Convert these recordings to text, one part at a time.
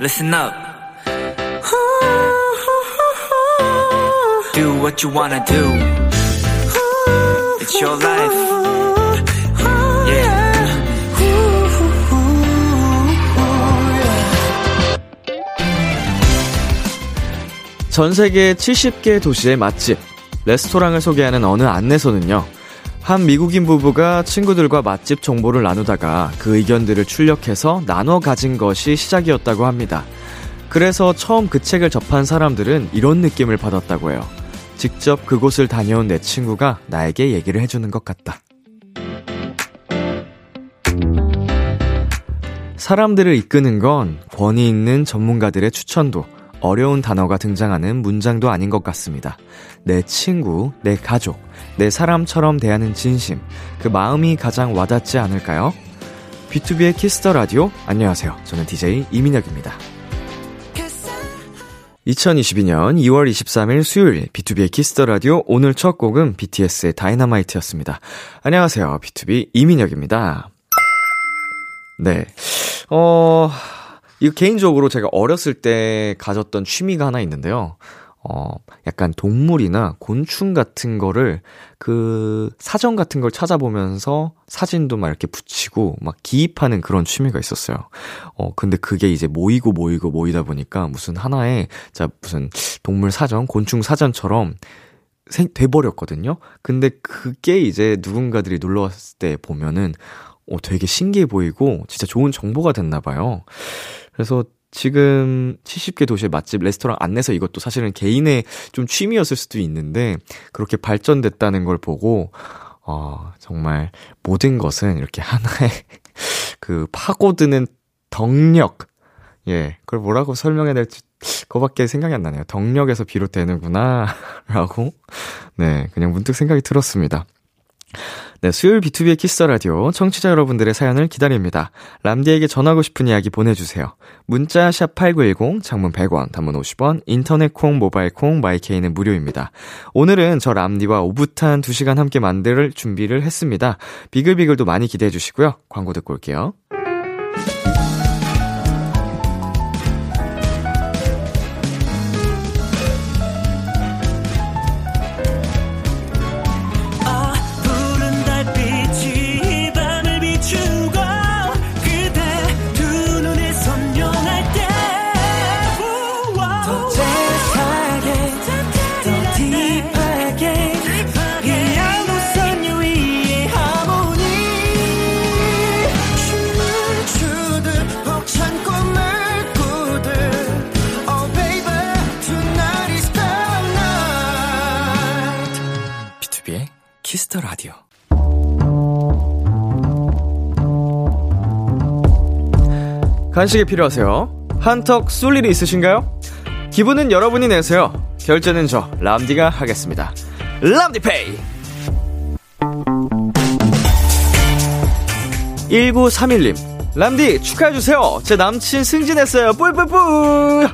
listen up. Do what you wanna do. It's your life. Yeah. 전 세계 70개 도시의 맛집, 레스토랑을 소개하는 어느 안내서는요. 한 미국인 부부가 친구들과 맛집 정보를 나누다가 그 의견들을 출력해서 나눠 가진 것이 시작이었다고 합니다. 그래서 처음 그 책을 접한 사람들은 이런 느낌을 받았다고 해요. 직접 그곳을 다녀온 내 친구가 나에게 얘기를 해주는 것 같다. 사람들을 이끄는 건 권위 있는 전문가들의 추천도, 어려운 단어가 등장하는 문장도 아닌 것 같습니다. 내 친구, 내 가족, 내 사람처럼 대하는 진심, 그 마음이 가장 와닿지 않을까요? 비투비의 키스 더 라디오, 안녕하세요. 저는 DJ 이민혁입니다. 2022년 2월 23일 수요일 비투비의 키스 더 라디오 오늘 첫 곡은 BTS의 다이너마이트였습니다. 안녕하세요. B2B 이민혁입니다. 네. 어, 이거 개인적으로 제가 어렸을 때 가졌던 취미가 하나 있는데요. 어, 약간 동물이나 곤충 같은 거를 그 사전 같은 걸 찾아보면서 사진도 막 이렇게 붙이고 막 기입하는 그런 취미가 있었어요. 어, 근데 그게 이제 모이고 모이고 모이다 보니까 무슨 하나의, 자, 무슨 동물 사전, 곤충 사전처럼 생, 돼버렸거든요? 근데 그게 이제 누군가들이 놀러 왔을 때 보면은, 어, 되게 신기해 보이고, 진짜 좋은 정보가 됐나 봐요. 그래서 지금 70개 도시의 맛집 레스토랑 안내서 이것도 사실은 개인의 좀 취미였을 수도 있는데 그렇게 발전됐다는 걸 보고 어, 정말 모든 것은 이렇게 하나의 그 파고드는 덕력 예, 그걸 뭐라고 설명해야 될지 그거밖에 생각이 안 나네요. 덕력에서 비롯되는구나 라고 네, 그냥 문득 생각이 들었습니다. 네, 수요일 B2B의 키스 라디오 청취자 여러분들의 사연을 기다립니다. 람디에게 전하고 싶은 이야기 보내주세요. 문자 샵 #8910 장문 100원, 단문 50원, 인터넷 콩, 모바일 콩, 마이케이는 무료입니다. 오늘은 저 람디와 오붓한 2 시간 함께 만들 준비를 했습니다. 비글비글도 많이 기대해 주시고요. 광고 듣고 올게요. 간식이 필요하세요? 한턱 쏠 일이 있으신가요? 기분은 여러분이 내세요. 결제는 저 람디가 하겠습니다. 람디페이. 1931님. 람디 축하해 주세요. 제 남친 승진했어요. 뿔뿔뿔.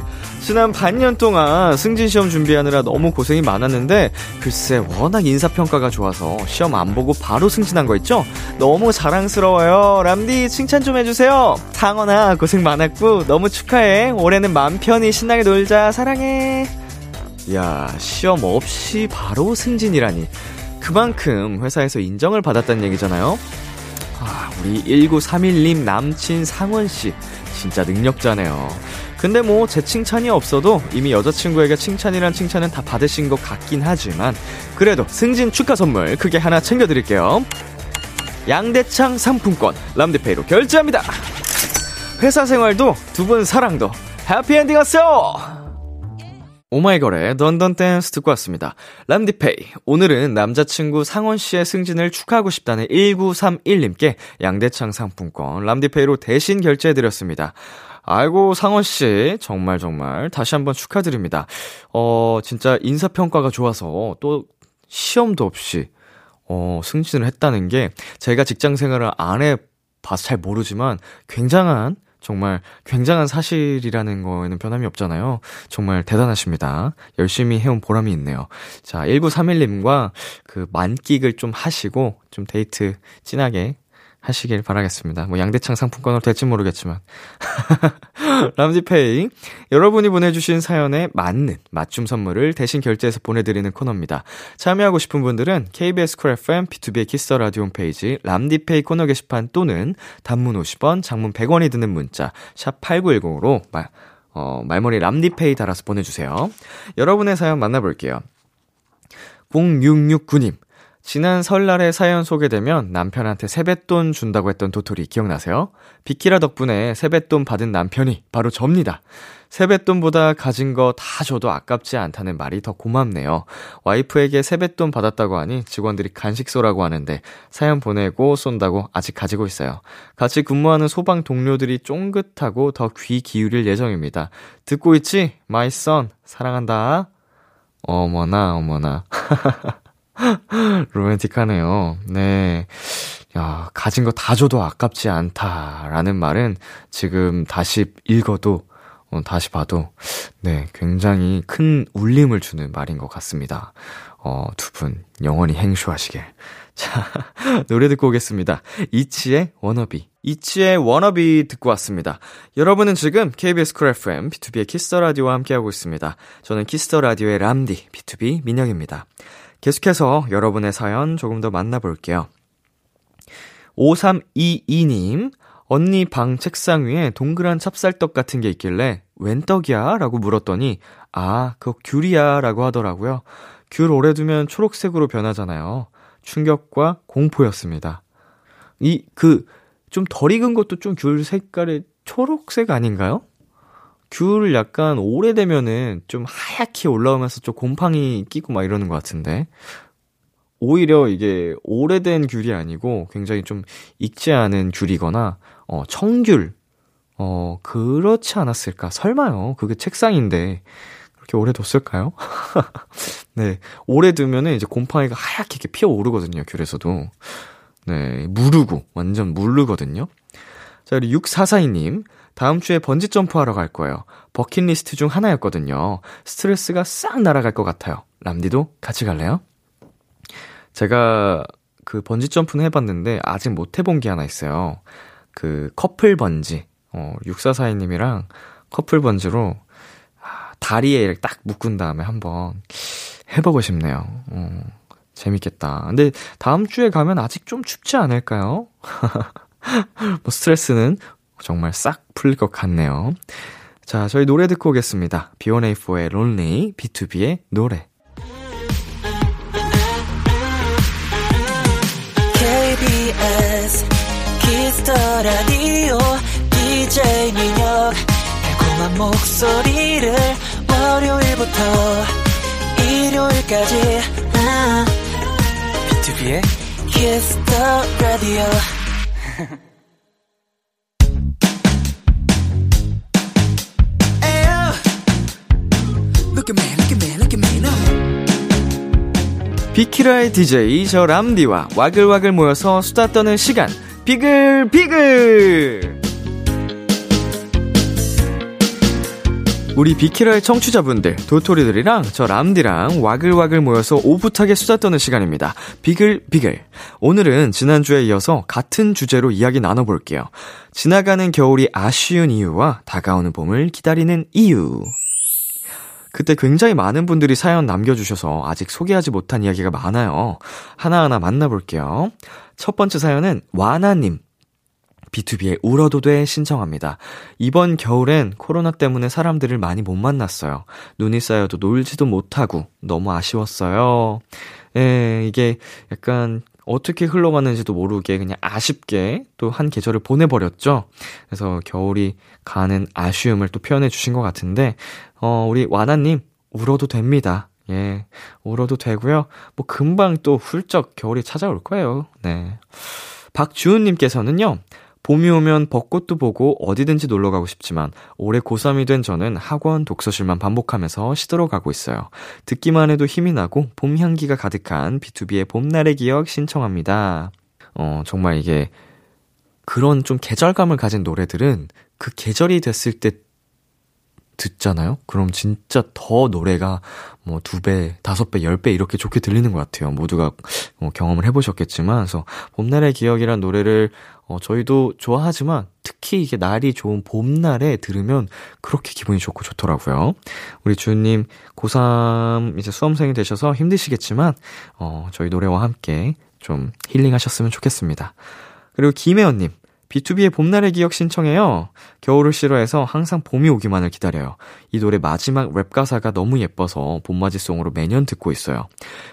지난 반년 동안 승진 시험 준비하느라 너무 고생이 많았는데 글쎄 워낙 인사평가가 좋아서 시험 안 보고 바로 승진한 거 있죠? 너무 자랑스러워요. 람디 칭찬 좀 해주세요. 상원아 고생 많았고 너무 축하해. 올해는 맘 편히 신나게 놀자. 사랑해. 야 시험 없이 바로 승진이라니. 그만큼 회사에서 인정을 받았다는 얘기잖아요. 아, 우리 1931님 남친 상원씨 진짜 능력자네요. 근데 뭐 제 칭찬이 없어도 이미 여자친구에게 칭찬이란 칭찬은 다 받으신 것 같긴 하지만 그래도 승진 축하 선물 크게 하나 챙겨드릴게요. 양대창 상품권 람디페이로 결제합니다. 회사 생활도 두 분 사랑도 해피엔딩 하세요! 오마이걸의 던던 댄스 듣고 왔습니다. 람디페이. 오늘은 남자친구 상원 씨의 승진을 축하하고 싶다는 1931님께 양대창 상품권 람디페이로 대신 결제해드렸습니다. 아이고, 상원 씨. 정말 정말 다시 한번 축하드립니다. 어, 진짜 인사평가가 좋아서 또 시험도 없이, 어, 승진을 했다는 게 제가 직장 생활을 안 해봐서 잘 모르지만 굉장한 정말 굉장한 사실이라는 거에는 변함이 없잖아요. 정말 대단하십니다. 열심히 해온 보람이 있네요. 자, 1931님과 그 만끽을 좀 하시고 좀 데이트 진하게 하시길 바라겠습니다. 뭐 양대창 상품권으로 될지 모르겠지만. 람디페이. 여러분이 보내주신 사연에 맞는 맞춤 선물을 대신 결제해서 보내드리는 코너입니다. 참여하고 싶은 분들은 KBS 쿨 FM, 비투비의 키스 더 라디오 홈페이지 람디페이 코너 게시판 또는 단문 50원, 장문 100원이 드는 문자, 샵 8910으로 말, 어, 말머리 람디페이 달아서 보내주세요. 여러분의 사연 만나볼게요. 0669님. 지난 설날에 사연 소개되면 남편한테 세뱃돈 준다고 했던 도토리 기억나세요? 비키라 덕분에 세뱃돈 받은 남편이 바로 접니다. 세뱃돈보다 가진 거 다 줘도 아깝지 않다는 말이 더 고맙네요. 와이프에게 세뱃돈 받았다고 하니 직원들이 간식 쏘라고 하는데 사연 보내고 쏜다고 아직 가지고 있어요. 같이 근무하는 소방 동료들이 쫑긋하고 더 귀 기울일 예정입니다. 듣고 있지? my 선 사랑한다. 어머나 어머나. 로맨틱하네요. 네. 야, 가진 거 다 줘도 아깝지 않다라는 말은 지금 다시 읽어도, 어, 다시 봐도, 네, 굉장히 큰 울림을 주는 말인 것 같습니다. 어, 두 분, 영원히 행쇼하시길. 자, 노래 듣고 오겠습니다. 있지의 Wannabe. 있지의 Wannabe 듣고 왔습니다. 여러분은 지금 KBS 쿨 FM, 비투비의 키스 더 라디오와 함께하고 있습니다. 저는 키스 더 라디오의 람디, B2B 민혁입니다. 계속해서 여러분의 사연 조금 더 만나볼게요. 5322님, 언니 방 책상 위에 동그란 찹쌀떡 같은 게 있길래 웬 떡이야? 라고 물었더니 아, 그거 귤이야 라고 하더라고요. 귤 오래 두면 초록색으로 변하잖아요. 충격과 공포였습니다. 이, 그, 좀 덜 익은 것도 좀 귤 색깔이 초록색 아닌가요? 귤 약간 오래되면은 좀 하얗게 올라오면서 좀 곰팡이 끼고 막 이러는 것 같은데. 오히려 이게 오래된 귤이 아니고 굉장히 좀 익지 않은 귤이거나, 어, 청귤. 어, 그렇지 않았을까? 설마요. 그게 책상인데. 그렇게 오래 뒀을까요? 네. 오래 두면은 이제 곰팡이가 하얗게 이렇게 피어 오르거든요, 귤에서도. 네. 무르고, 완전 무르거든요. 자, 우리 6442님. 다음 주에 번지 점프하러 갈 거예요. 버킷리스트 중 하나였거든요. 스트레스가 싹 날아갈 것 같아요. 람디도 같이 갈래요? 제가 그 번지 점프는 해봤는데 아직 못 해본 게 하나 있어요. 그 커플 번지. 어, 6442님이랑 커플 번지로 아, 다리에 딱 묶은 다음에 한번 해보고 싶네요. 어, 재밌겠다. 근데 다음 주에 가면 아직 좀 춥지 않을까요? 뭐 스트레스는 정말 싹 풀릴 것 같네요. 자, 저희 노래 듣고 오겠습니다. B1A4의 Lonely, 비투비의 노래. KBS 키스 더 라디오 DJ 민혁 달콤한 목소리를 월요일부터 일요일까지 비투비의 Kiss the Radio 비키라의 DJ 저 람디와 와글와글 모여서 수다 떠는 시간. 비글 비글. 우리 비키라의 청취자분들, 도토리들이랑 저 람디랑 와글와글 모여서 오붓하게 수다 떠는 시간입니다. 비글 비글. 오늘은 지난주에 이어서 같은 주제로 이야기 나눠볼게요. 지나가는 겨울이 아쉬운 이유와 다가오는 봄을 기다리는 이유. 그때 굉장히 많은 분들이 사연 남겨주셔서 아직 소개하지 못한 이야기가 많아요. 하나하나 만나볼게요. 첫 번째 사연은 와나님. B2B의 울어도 돼 신청합니다. 이번 겨울엔 코로나 때문에 사람들을 많이 못 만났어요. 눈이 쌓여도 놀지도 못하고 너무 아쉬웠어요. 예, 이게 약간 어떻게 흘러가는지도 모르게 그냥 아쉽게 또 한 계절을 보내버렸죠. 그래서 겨울이 가는 아쉬움을 또 표현해 주신 것 같은데, 어, 우리 와나님, 울어도 됩니다. 예, 울어도 되고요. 뭐 금방 또 훌쩍 겨울이 찾아올 거예요. 네. 박주은님께서는요, 봄이 오면 벚꽃도 보고 어디든지 놀러 가고 싶지만 올해 고3이 된 저는 학원 독서실만 반복하면서 시들어 가고 있어요. 듣기만 해도 힘이 나고 봄 향기가 가득한 B2B의 봄날의 기억 신청합니다. 어, 정말 이게 그런 좀 계절감을 가진 노래들은 그 계절이 됐을 때 듣잖아요? 그럼 진짜 더 노래가 뭐 두 배, 다섯 배, 열 배 이렇게 좋게 들리는 것 같아요. 모두가 뭐 경험을 해보셨겠지만, 그래서 봄날의 기억이란 노래를 어, 저희도 좋아하지만 특히 이게 날이 좋은 봄날에 들으면 그렇게 기분이 좋고 좋더라고요. 우리 주님 고3 이제 수험생이 되셔서 힘드시겠지만, 어, 저희 노래와 함께 좀 힐링하셨으면 좋겠습니다. 그리고 김혜원님, B2B의 봄날의 기억 신청해요. 겨울을 싫어해서 항상 봄이 오기만을 기다려요. 이 노래 마지막 랩 가사가 너무 예뻐서 봄맞이송으로 매년 듣고 있어요.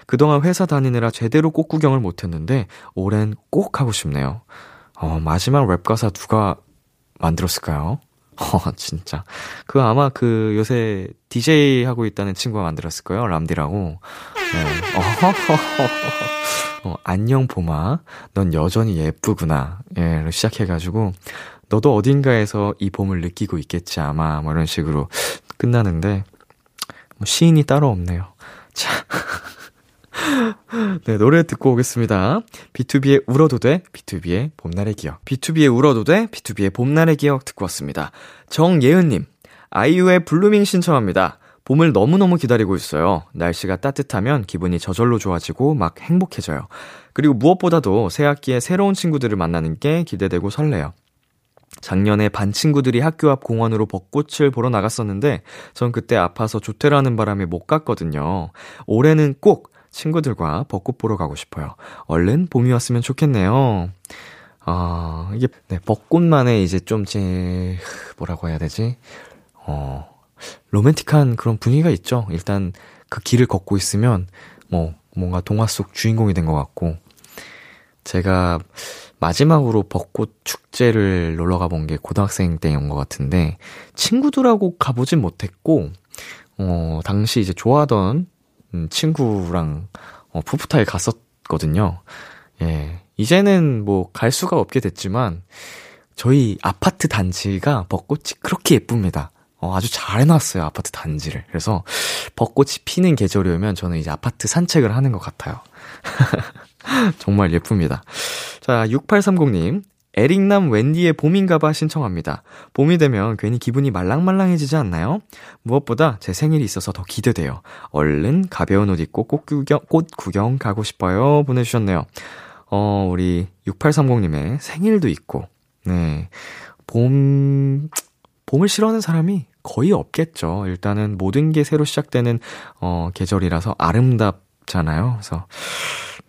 그동안 회사 다니느라 제대로 꽃 구경을 못했는데 올해는 꼭 하고 싶네요. 어, 마지막 랩 가사 누가 만들었을까요? 어, 진짜. 그 아마 그 요새 DJ 하고 있다는 친구가 만들었을 거예요. 람디라고. 네. 어, 안녕 봄아. 넌 여전히 예쁘구나. 예, 시작해가지고 너도 어딘가에서 이 봄을 느끼고 있겠지 아마 뭐 이런 식으로 끝나는데 뭐 시인이 따로 없네요. 자. 네, 노래 듣고 오겠습니다. BTOB의 울어도 돼, BTOB의 봄날의 기억. BTOB의 울어도 돼, BTOB의 봄날의 기억 듣고 왔습니다. 정예은님, 아이유의 Blooming 신청합니다. 봄을 너무너무 기다리고 있어요. 날씨가 따뜻하면 기분이 저절로 좋아지고 막 행복해져요. 그리고 무엇보다도 새 학기에 새로운 친구들을 만나는 게 기대되고 설레요. 작년에 반 친구들이 학교 앞 공원으로 벚꽃을 보러 나갔었는데 전 그때 아파서 조퇴하는 바람에 못 갔거든요. 올해는 꼭 친구들과 벚꽃 보러 가고 싶어요. 얼른 봄이 왔으면 좋겠네요. 아, 이게, 네, 벚꽃만의 이제 좀 제, 뭐라고 해야 되지? 어, 로맨틱한 그런 분위기가 있죠. 일단 그 길을 걷고 있으면, 뭐, 뭔가 동화 속 주인공이 된 것 같고, 제가 마지막으로 벚꽃 축제를 놀러 가본 게 고등학생 때인 것 같은데, 친구들하고 가보진 못했고, 어, 당시 이제 좋아하던 음, 친구랑 어, 푸푸타에 갔었거든요. 예. 이제는 뭐 갈 수가 없게 됐지만 저희 아파트 단지가 벚꽃이 그렇게 예쁩니다. 어, 아주 잘 해놨어요, 아파트 단지를. 그래서 벚꽃이 피는 계절이면 저는 이제 아파트 산책을 하는 것 같아요. 정말 예쁩니다. 자, 6830님. 에릭남 웬디의 봄인가봐 신청합니다. 봄이 되면 괜히 기분이 말랑말랑해지지 않나요? 무엇보다 제 생일이 있어서 더 기대돼요. 얼른 가벼운 옷 입고 꽃 구경, 꽃 구경 가고 싶어요. 보내주셨네요. 어, 우리 6830님의 생일도 있고, 네. 봄, 봄을 싫어하는 사람이 거의 없겠죠. 일단은 모든 게 새로 시작되는, 어, 계절이라서 아름답잖아요. 그래서,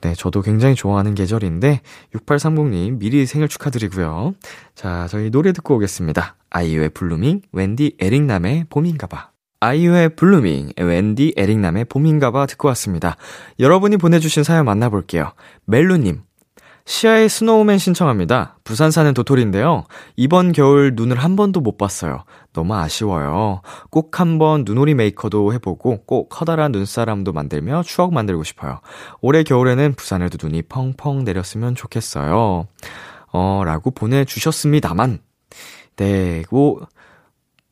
네, 저도 굉장히 좋아하는 계절인데 6830님 미리 생일 축하드리고요. 자, 저희 노래 듣고 오겠습니다. 아이유의 Blooming, 웬디 에릭남의 봄인가 봐. 아이유의 Blooming, 웬디 에릭남의 봄인가 봐 듣고 왔습니다. 여러분이 보내주신 사연 만나볼게요. 멜루님, Sia의 Snowman 신청합니다. 부산 사는 도토리인데요. 이번 겨울 눈을 한 번도 못 봤어요. 너무 아쉬워요. 꼭 한번 눈오리 메이커도 해보고 꼭 커다란 눈사람도 만들며 추억 만들고 싶어요. 올해 겨울에는 부산에도 눈이 펑펑 내렸으면 좋겠어요. 어, 라고 보내주셨습니다만. 네, 뭐,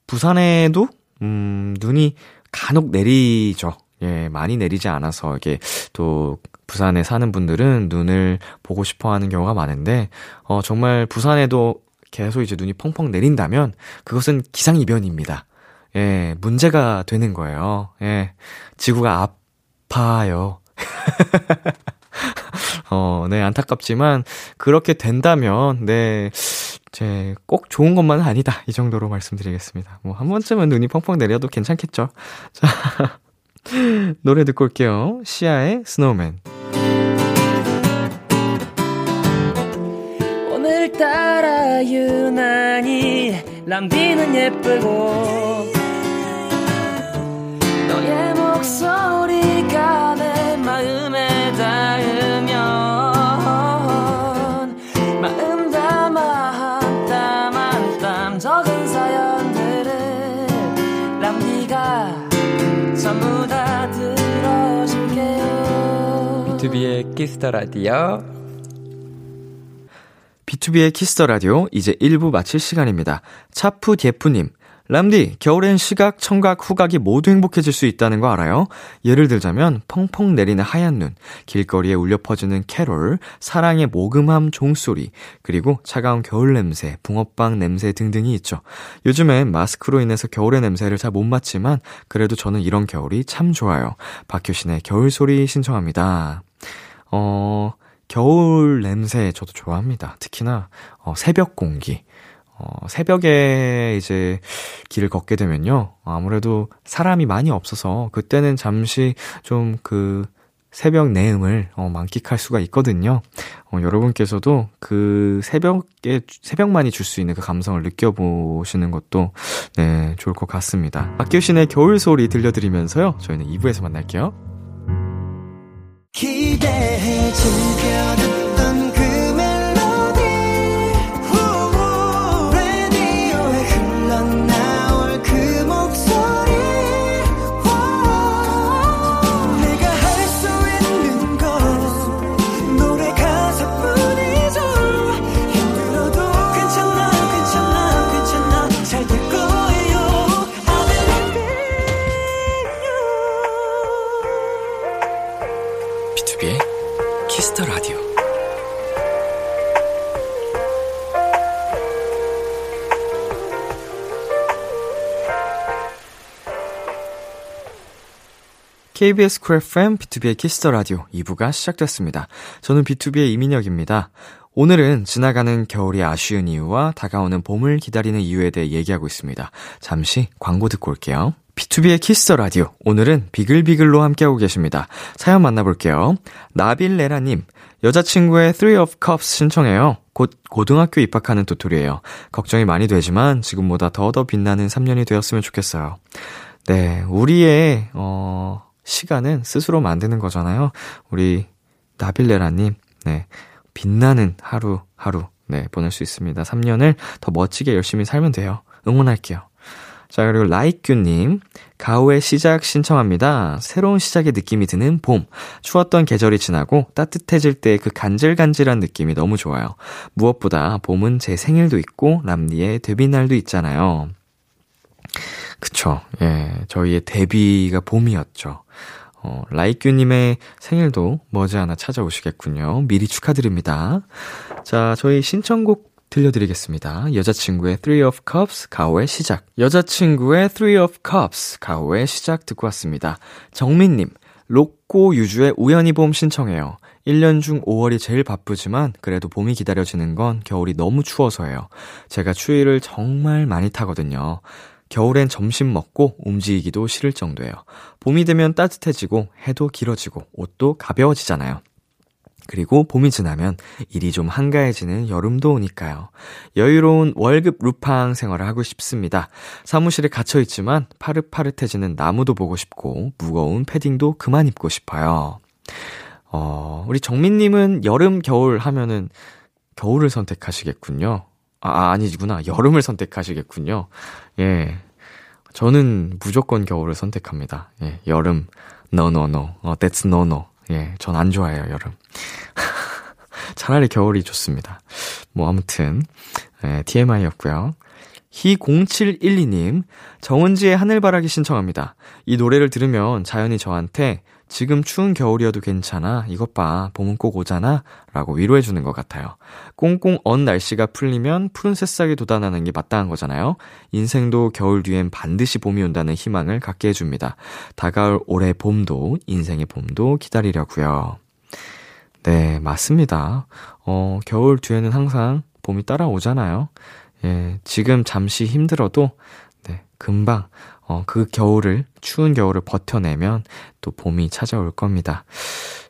부산에도, 음, 눈이 간혹 내리죠. 예, 많이 내리지 않아서 이게 또 부산에 사는 분들은 눈을 보고 싶어 하는 경우가 많은데, 어, 정말 부산에도 계속 이제 눈이 펑펑 내린다면 그것은 기상이변입니다. 예, 문제가 되는 거예요. 예, 지구가 아파요. 어, 네, 안타깝지만 그렇게 된다면, 네, 제 꼭 좋은 것만은 아니다. 이 정도로 말씀드리겠습니다. 뭐 한 번쯤은 눈이 펑펑 내려도 괜찮겠죠. 자, 노래 듣고 올게요. 시아의 스노우맨. 유난히 람디는 예쁘고 너의 목소리가 내 마음에 닿으면 마음 담아 한 땀 한 땀 적은 사연들을 람디가 전부 다 들어줄게요 B2B의 키스터 라디오. B2B의 키스터 라디오 이제 1부 마칠 시간입니다. 차푸 예프님 람디, 겨울엔 시각, 청각, 후각이 모두 행복해질 수 있다는 거 알아요? 예를 들자면, 펑펑 내리는 하얀 눈, 길거리에 울려 퍼지는 캐롤, 사랑의 모금함 종소리, 그리고 차가운 겨울 냄새, 붕어빵 냄새 등등이 있죠. 요즘엔 마스크로 인해서 겨울의 냄새를 잘 못 맡지만, 그래도 저는 이런 겨울이 참 좋아요. 박효신의 겨울 소리 신청합니다. 어, 겨울 냄새 저도 좋아합니다. 특히나, 어, 새벽 공기. 어, 새벽에 이제 길을 걷게 되면요. 아무래도 사람이 많이 없어서 그때는 잠시 좀 그 새벽 내음을 어, 만끽할 수가 있거든요. 어, 여러분께서도 그 새벽에, 새벽만이 줄 수 있는 그 감성을 느껴보시는 것도, 네, 좋을 것 같습니다. 박규신의 겨울 소리 들려드리면서요. 저희는 2부에서 만날게요. 기대해 즐겨 B2B의 키스터 라디오. KBS Cool FM, B2B의 키스터 라디오 2부가 시작됐습니다. 저는 B2B의 이민혁입니다. 오늘은 지나가는 겨울이 아쉬운 이유와 다가오는 봄을 기다리는 이유에 대해 얘기하고 있습니다. 잠시 광고 듣고 올게요. B2B의 키스터 라디오. 오늘은 비글비글로 함께하고 계십니다. 사연 만나볼게요. 나빌레라님, 여자친구의 Three of Cups 신청해요. 곧 고등학교 입학하는 도토리예요. 걱정이 많이 되지만 지금보다 더더 빛나는 3년이 되었으면 좋겠어요. 네, 우리의, 어, 시간은 스스로 만드는 거잖아요. 우리 나빌레라님, 네, 빛나는 하루, 하루, 네, 보낼 수 있습니다. 3년을 더 멋지게 열심히 살면 돼요. 응원할게요. 자, 그리고 라이큐님, 가을의 시작 신청합니다. 새로운 시작의 느낌이 드는 봄. 추웠던 계절이 지나고 따뜻해질 때 그 간질간질한 느낌이 너무 좋아요. 무엇보다 봄은 제 생일도 있고, 람리의 데뷔날도 있잖아요. 그쵸. 예. 저희의 데뷔가 봄이었죠. 어, 라이큐님의 생일도 머지않아 찾아오시겠군요. 미리 축하드립니다. 자, 저희 신청곡 들려드리겠습니다. 여자친구의 Three of Cups, 가오의 시작. 여자친구의 Three of Cups, 가오의 시작 듣고 왔습니다. 정민님, 로꼬 유주의 우연히 봄 신청해요. 1년 중 5월이 제일 바쁘지만 그래도 봄이 기다려지는 건 겨울이 너무 추워서예요. 제가 추위를 정말 많이 타거든요. 겨울엔 점심 먹고 움직이기도 싫을 정도예요. 봄이 되면 따뜻해지고 해도 길어지고 옷도 가벼워지잖아요. 그리고 봄이 지나면 일이 좀 한가해지는 여름도 오니까요. 여유로운 월급 루팡 생활을 하고 싶습니다. 사무실에 갇혀있지만 파릇파릇해지는 나무도 보고 싶고 무거운 패딩도 그만 입고 싶어요. 어, 우리 정민님은 여름, 겨울 하면은 겨울을 선택하시겠군요. 아, 아, 아니구나. 여름을 선택하시겠군요. 예. 저는 무조건 겨울을 선택합니다. 예, 여름. No, no, no. 어, that's no, no. 예, 전 안 좋아해요, 여름. 차라리 겨울이 좋습니다. 뭐, 아무튼, 예, TMI였고요. 희0712님, 정은지의 하늘바라기 신청합니다. 이 노래를 들으면 자연이 저한테 지금 추운 겨울이어도 괜찮아. 이것 봐. 봄은 꼭 오잖아. 라고 위로해주는 것 같아요. 꽁꽁 언 날씨가 풀리면 푸른 새싹이 돋아나는 게 마땅한 거잖아요. 인생도 겨울 뒤엔 반드시 봄이 온다는 희망을 갖게 해줍니다. 다가올 올해 봄도, 인생의 봄도 기다리려고요. 네, 맞습니다. 어, 겨울 뒤에는 항상 봄이 따라오잖아요. 예, 지금 잠시 힘들어도, 네, 금방, 어, 그 겨울을, 추운 겨울을 버텨내면 또 봄이 찾아올 겁니다.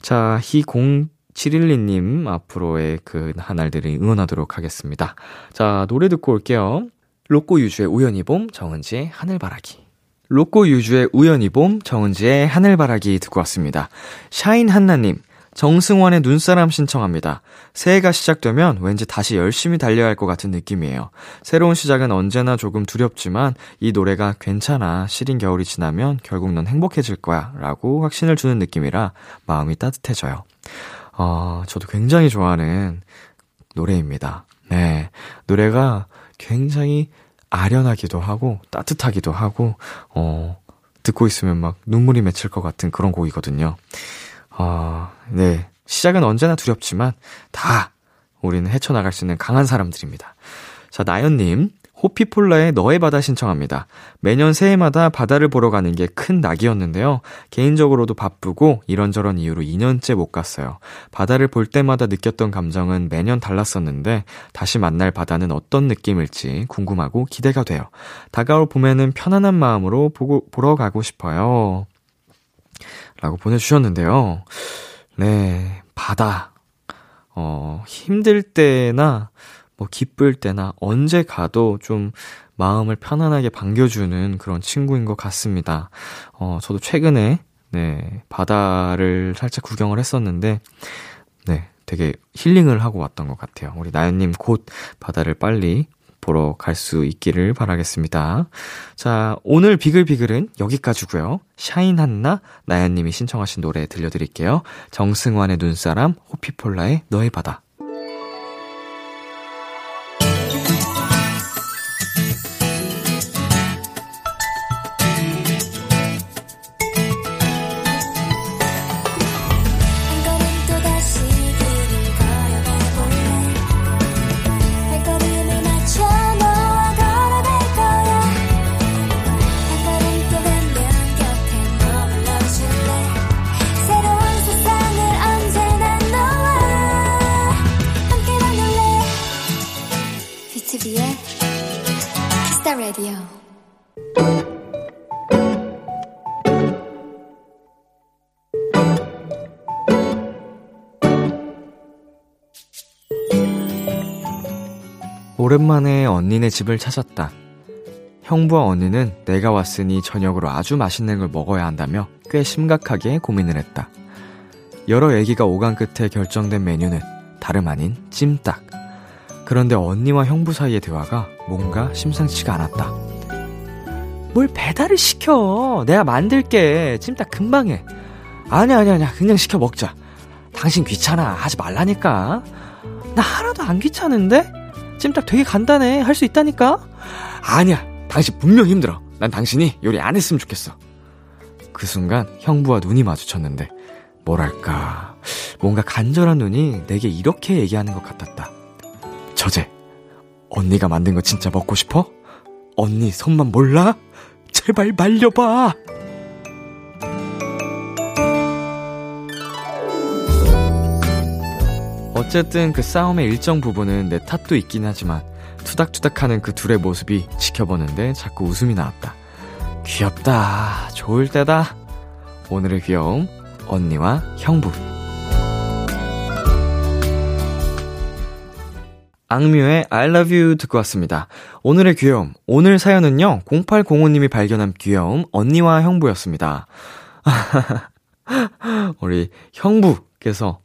자, 희0712님 앞으로의 그 한알들을 응원하도록 하겠습니다. 자, 노래 듣고 올게요. 로꼬 유주의 우연히 봄, 정은지의 하늘바라기. 로꼬 유주의 우연히 봄, 정은지의 하늘바라기 듣고 왔습니다. 샤인 한나님, 정승원의 눈사람 신청합니다. 새해가 시작되면 왠지 다시 열심히 달려야 할 것 같은 느낌이에요. 새로운 시작은 언제나 조금 두렵지만 이 노래가 괜찮아. 시린 겨울이 지나면 결국 넌 행복해질 거야. 라고 확신을 주는 느낌이라 마음이 따뜻해져요. 어, 저도 굉장히 좋아하는 노래입니다. 네. 노래가 굉장히 아련하기도 하고, 따뜻하기도 하고, 어, 듣고 있으면 막 눈물이 맺힐 것 같은 그런 곡이거든요. 아, 네. 시작은 언제나 두렵지만, 다 우리는 헤쳐나갈 수 있는 강한 사람들입니다. 자, 나연님. 호피폴라의 너의 바다 신청합니다. 매년 새해마다 바다를 보러 가는 게 큰 낙이었는데요. 개인적으로도 바쁘고 이런저런 이유로 2년째 못 갔어요. 바다를 볼 때마다 느꼈던 감정은 매년 달랐었는데 다시 만날 바다는 어떤 느낌일지 궁금하고 기대가 돼요. 다가올 봄에는 편안한 마음으로 보고, 보러 가고 싶어요. 라고 보내주셨는데요. 네, 바다. 어, 힘들 때나 뭐 기쁠 때나 언제 가도 좀 마음을 편안하게 반겨주는 그런 친구인 것 같습니다. 어, 저도 최근에, 네, 바다를 살짝 구경을 했었는데, 네, 되게 힐링을 하고 왔던 것 같아요. 우리 나연님 곧 바다를 빨리 보러 갈 수 있기를 바라겠습니다. 자, 오늘 비글비글은 여기까지고요. 샤인 한나 나연님이 신청하신 노래 들려드릴게요. 정승환의 눈사람, 호피폴라의 너의 바다. The Radio 오랜만에 언니네 집을 찾았다. 형부와 언니는 내가 왔으니 저녁으로 아주 맛있는 걸 먹어야 한다며 꽤 심각하게 고민을 했다. 여러 얘기가 오간 끝에 결정된 메뉴는 다름 아닌 찜닭. 그런데 언니와 형부 사이의 대화가 뭔가 심상치가 않았다. 뭘 배달을 시켜. 내가 만들게. 찜닭 금방 해. 아니야, 아니야, 아니야. 그냥 시켜 먹자. 당신 귀찮아. 하지 말라니까. 나 하나도 안 귀찮은데? 찜닭 되게 간단해. 할 수 있다니까? 아니야. 당신 분명 힘들어. 난 당신이 요리 안 했으면 좋겠어. 그 순간 형부와 눈이 마주쳤는데, 뭐랄까. 뭔가 간절한 눈이 내게 이렇게 얘기하는 것 같았다. 저제, 언니가 만든 거 진짜 먹고 싶어? 언니 손만 몰라? 제발 말려봐! 어쨌든 그 싸움의 일정 부분은 내 탓도 있긴 하지만 투닥투닥 하는 그 둘의 모습이 지켜보는데 자꾸 웃음이 나왔다. 귀엽다. 좋을 때다. 오늘의 귀여움 언니와 형부. 악뮤의 I love you 듣고 왔습니다. 오늘의 귀여움. 오늘 사연은요, 0805님이 발견한 귀여움, 언니와 형부였습니다. 우리 형부께서,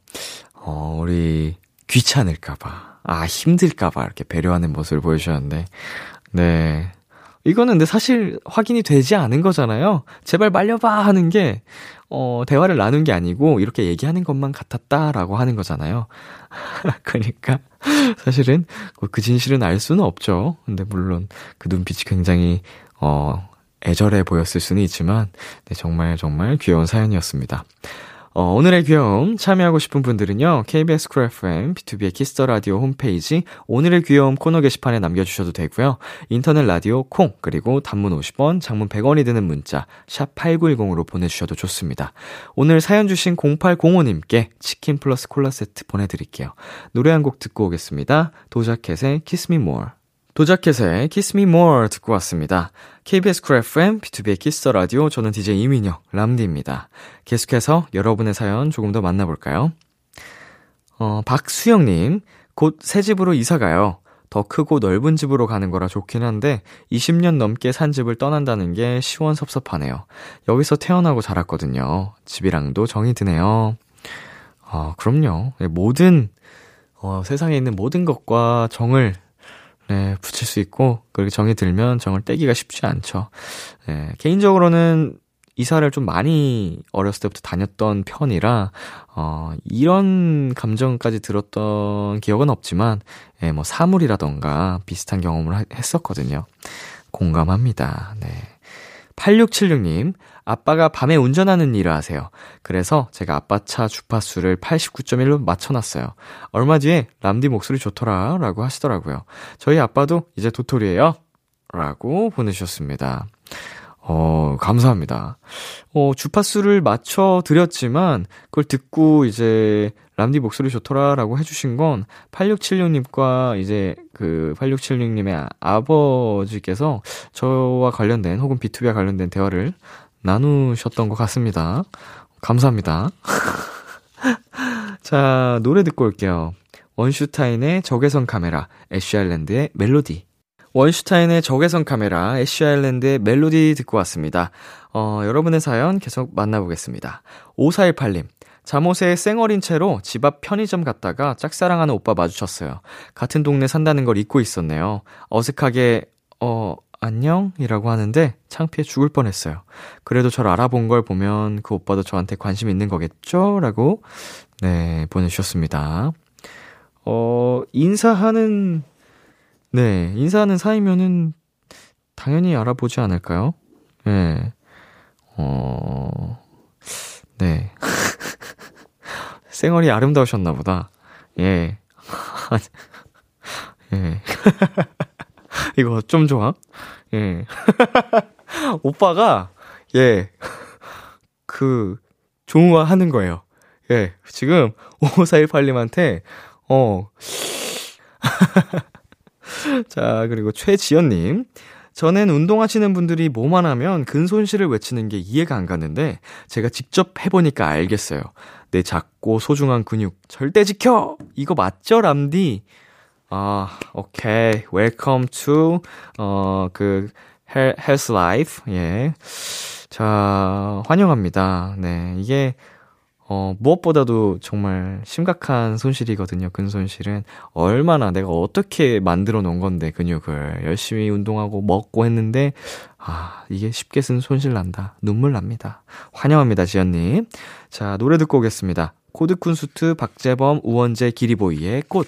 어, 우리 귀찮을까봐, 아, 힘들까봐 이렇게 배려하는 모습을 보여주셨는데, 네. 이거는 근데 사실 확인이 되지 않은 거잖아요. 제발 말려봐 하는 게, 어, 대화를 나눈 게 아니고, 이렇게 얘기하는 것만 같았다라고 하는 거잖아요. 그러니까, 사실은 그 진실은 알 수는 없죠. 근데 물론 그 눈빛이 굉장히, 어, 애절해 보였을 수는 있지만, 네, 정말 정말 귀여운 사연이었습니다. 어, 오늘의 귀여움 참여하고 싶은 분들은요. KBS Cool FM, B2B의 키스터 라디오 홈페이지 오늘의 귀여움 코너 게시판에 남겨주셔도 되고요. 인터넷 라디오 콩 그리고 단문 50원, 장문 100원이 드는 문자 샵 #8910으로 보내주셔도 좋습니다. 오늘 사연 주신 0805님께 치킨 플러스 콜라 세트 보내드릴게요. 노래 한 곡 듣고 오겠습니다. Doja Cat의 Kiss Me More. Doja Cat의 Kiss Me More 듣고 왔습니다. KBS Cool FM, B2B의 키스터 라디오, 저는 DJ 이민혁, 람디입니다. 계속해서 여러분의 사연 조금 더 만나볼까요? 어, 박수영님, 곧 새 집으로 이사가요. 더 크고 넓은 집으로 가는 거라 좋긴 한데, 20년 넘게 산 집을 떠난다는 게 시원섭섭하네요. 여기서 태어나고 자랐거든요. 집이랑도 정이 드네요. 아, 그럼요. 모든, 어, 세상에 있는 모든 것과 정을 네, 붙일 수 있고, 그렇게 정이 들면 정을 떼기가 쉽지 않죠. 네, 개인적으로는 이사를 좀 많이 어렸을 때부터 다녔던 편이라, 어, 이런 감정까지 들었던 기억은 없지만, 예, 뭐, 사물이라던가 비슷한 경험을 하, 했었거든요. 공감합니다. 네. 8676님, 아빠가 밤에 운전하는 일을 하세요. 그래서 제가 아빠 차 주파수를 89.1로 맞춰놨어요. 얼마 뒤에 람디 목소리 좋더라 라고 하시더라고요. 저희 아빠도 이제 도토리예요 라고 보내주셨습니다. 어, 감사합니다. 어, 주파수를 맞춰 드렸지만, 그걸 듣고 이제, 람디 목소리 좋더라 라고 해주신 건, 8676님과 이제, 그, 8676님의 아버지께서 저와 관련된, 혹은 B2B와 관련된 대화를 나누셨던 것 같습니다. 감사합니다. 자, 노래 듣고 올게요. 원슈타인의 적외선 카메라, 애쉬 아일랜드의 멜로디. 원슈타인의 적외선 카메라, 애쉬 아일랜드의 멜로디 듣고 왔습니다. 어, 여러분의 사연 계속 만나보겠습니다. 5418님. 잠옷에 쌩얼인 채로 집 앞 편의점 갔다가 짝사랑하는 오빠 마주쳤어요. 같은 동네 산다는 걸 잊고 있었네요. 어색하게, 어, 안녕? 이라고 하는데 창피해 죽을 뻔했어요. 그래도 저를 알아본 걸 보면 그 오빠도 저한테 관심 있는 거겠죠? 라고, 네, 보내주셨습니다. 어, 인사하는 네, 인사하는 사이면은 당연히 알아보지 않을까요? 네. 어, 네. 생얼이 아름다우셨나 보다. 예. 예. 이거 좀 좋아? 예. 오빠가, 예. 그, 좋아하는 거예요. 예. 지금, 5418님한테, 어, 자, 그리고 최지연님. 전엔 운동하시는 분들이 뭐만 하면 근손실을 외치는 게 이해가 안 갔는데, 제가 직접 해보니까 알겠어요. 내 작고 소중한 근육 절대 지켜! 이거 맞죠, 람디? 아, 오케이. Welcome to, 어, 그, 헬스 life. 예. 자, 환영합니다. 네. 이게, 어, 무엇보다도 정말 심각한 손실이거든요, 근손실은. 얼마나 내가 어떻게 만들어 놓은 건데, 근육을. 열심히 운동하고 먹고 했는데, 아, 이게 쉽게 쓴 손실 난다. 눈물 납니다. 환영합니다, 지연 님. 자, 노래 듣고 오겠습니다. 코드쿤 수트, 박재범, 우원재, 기리보이의 꽃.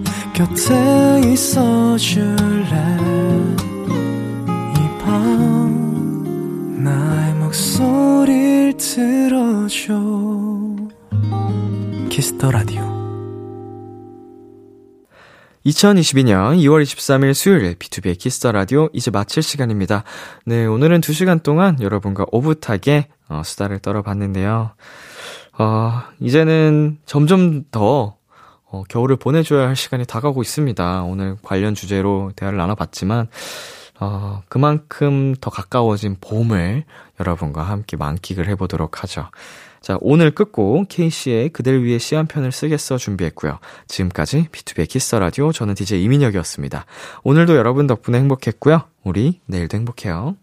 곁에 있어 줄래 이 밤 나의 목소리를 들어줘 Kiss the Radio 2022년 2월 23일 수요일 B2B의 키스터 라디오 이제 마칠 시간입니다. 네, 오늘은 2시간 동안 여러분과 오붓하게 어, 수다를 떨어봤는데요. 어, 이제는 점점 더 어, 겨울을 보내줘야 할 시간이 다가오고 있습니다. 오늘 관련 주제로 대화를 나눠봤지만, 어, 그만큼 더 가까워진 봄을 여러분과 함께 만끽을 해보도록 하죠. 자, 오늘 끝곡 K씨의 그댈 위해 시 한 편을 쓰겠어 준비했고요. 지금까지 B2B의 키스 라디오 저는 DJ 이민혁이었습니다. 오늘도 여러분 덕분에 행복했고요. 우리 내일도 행복해요.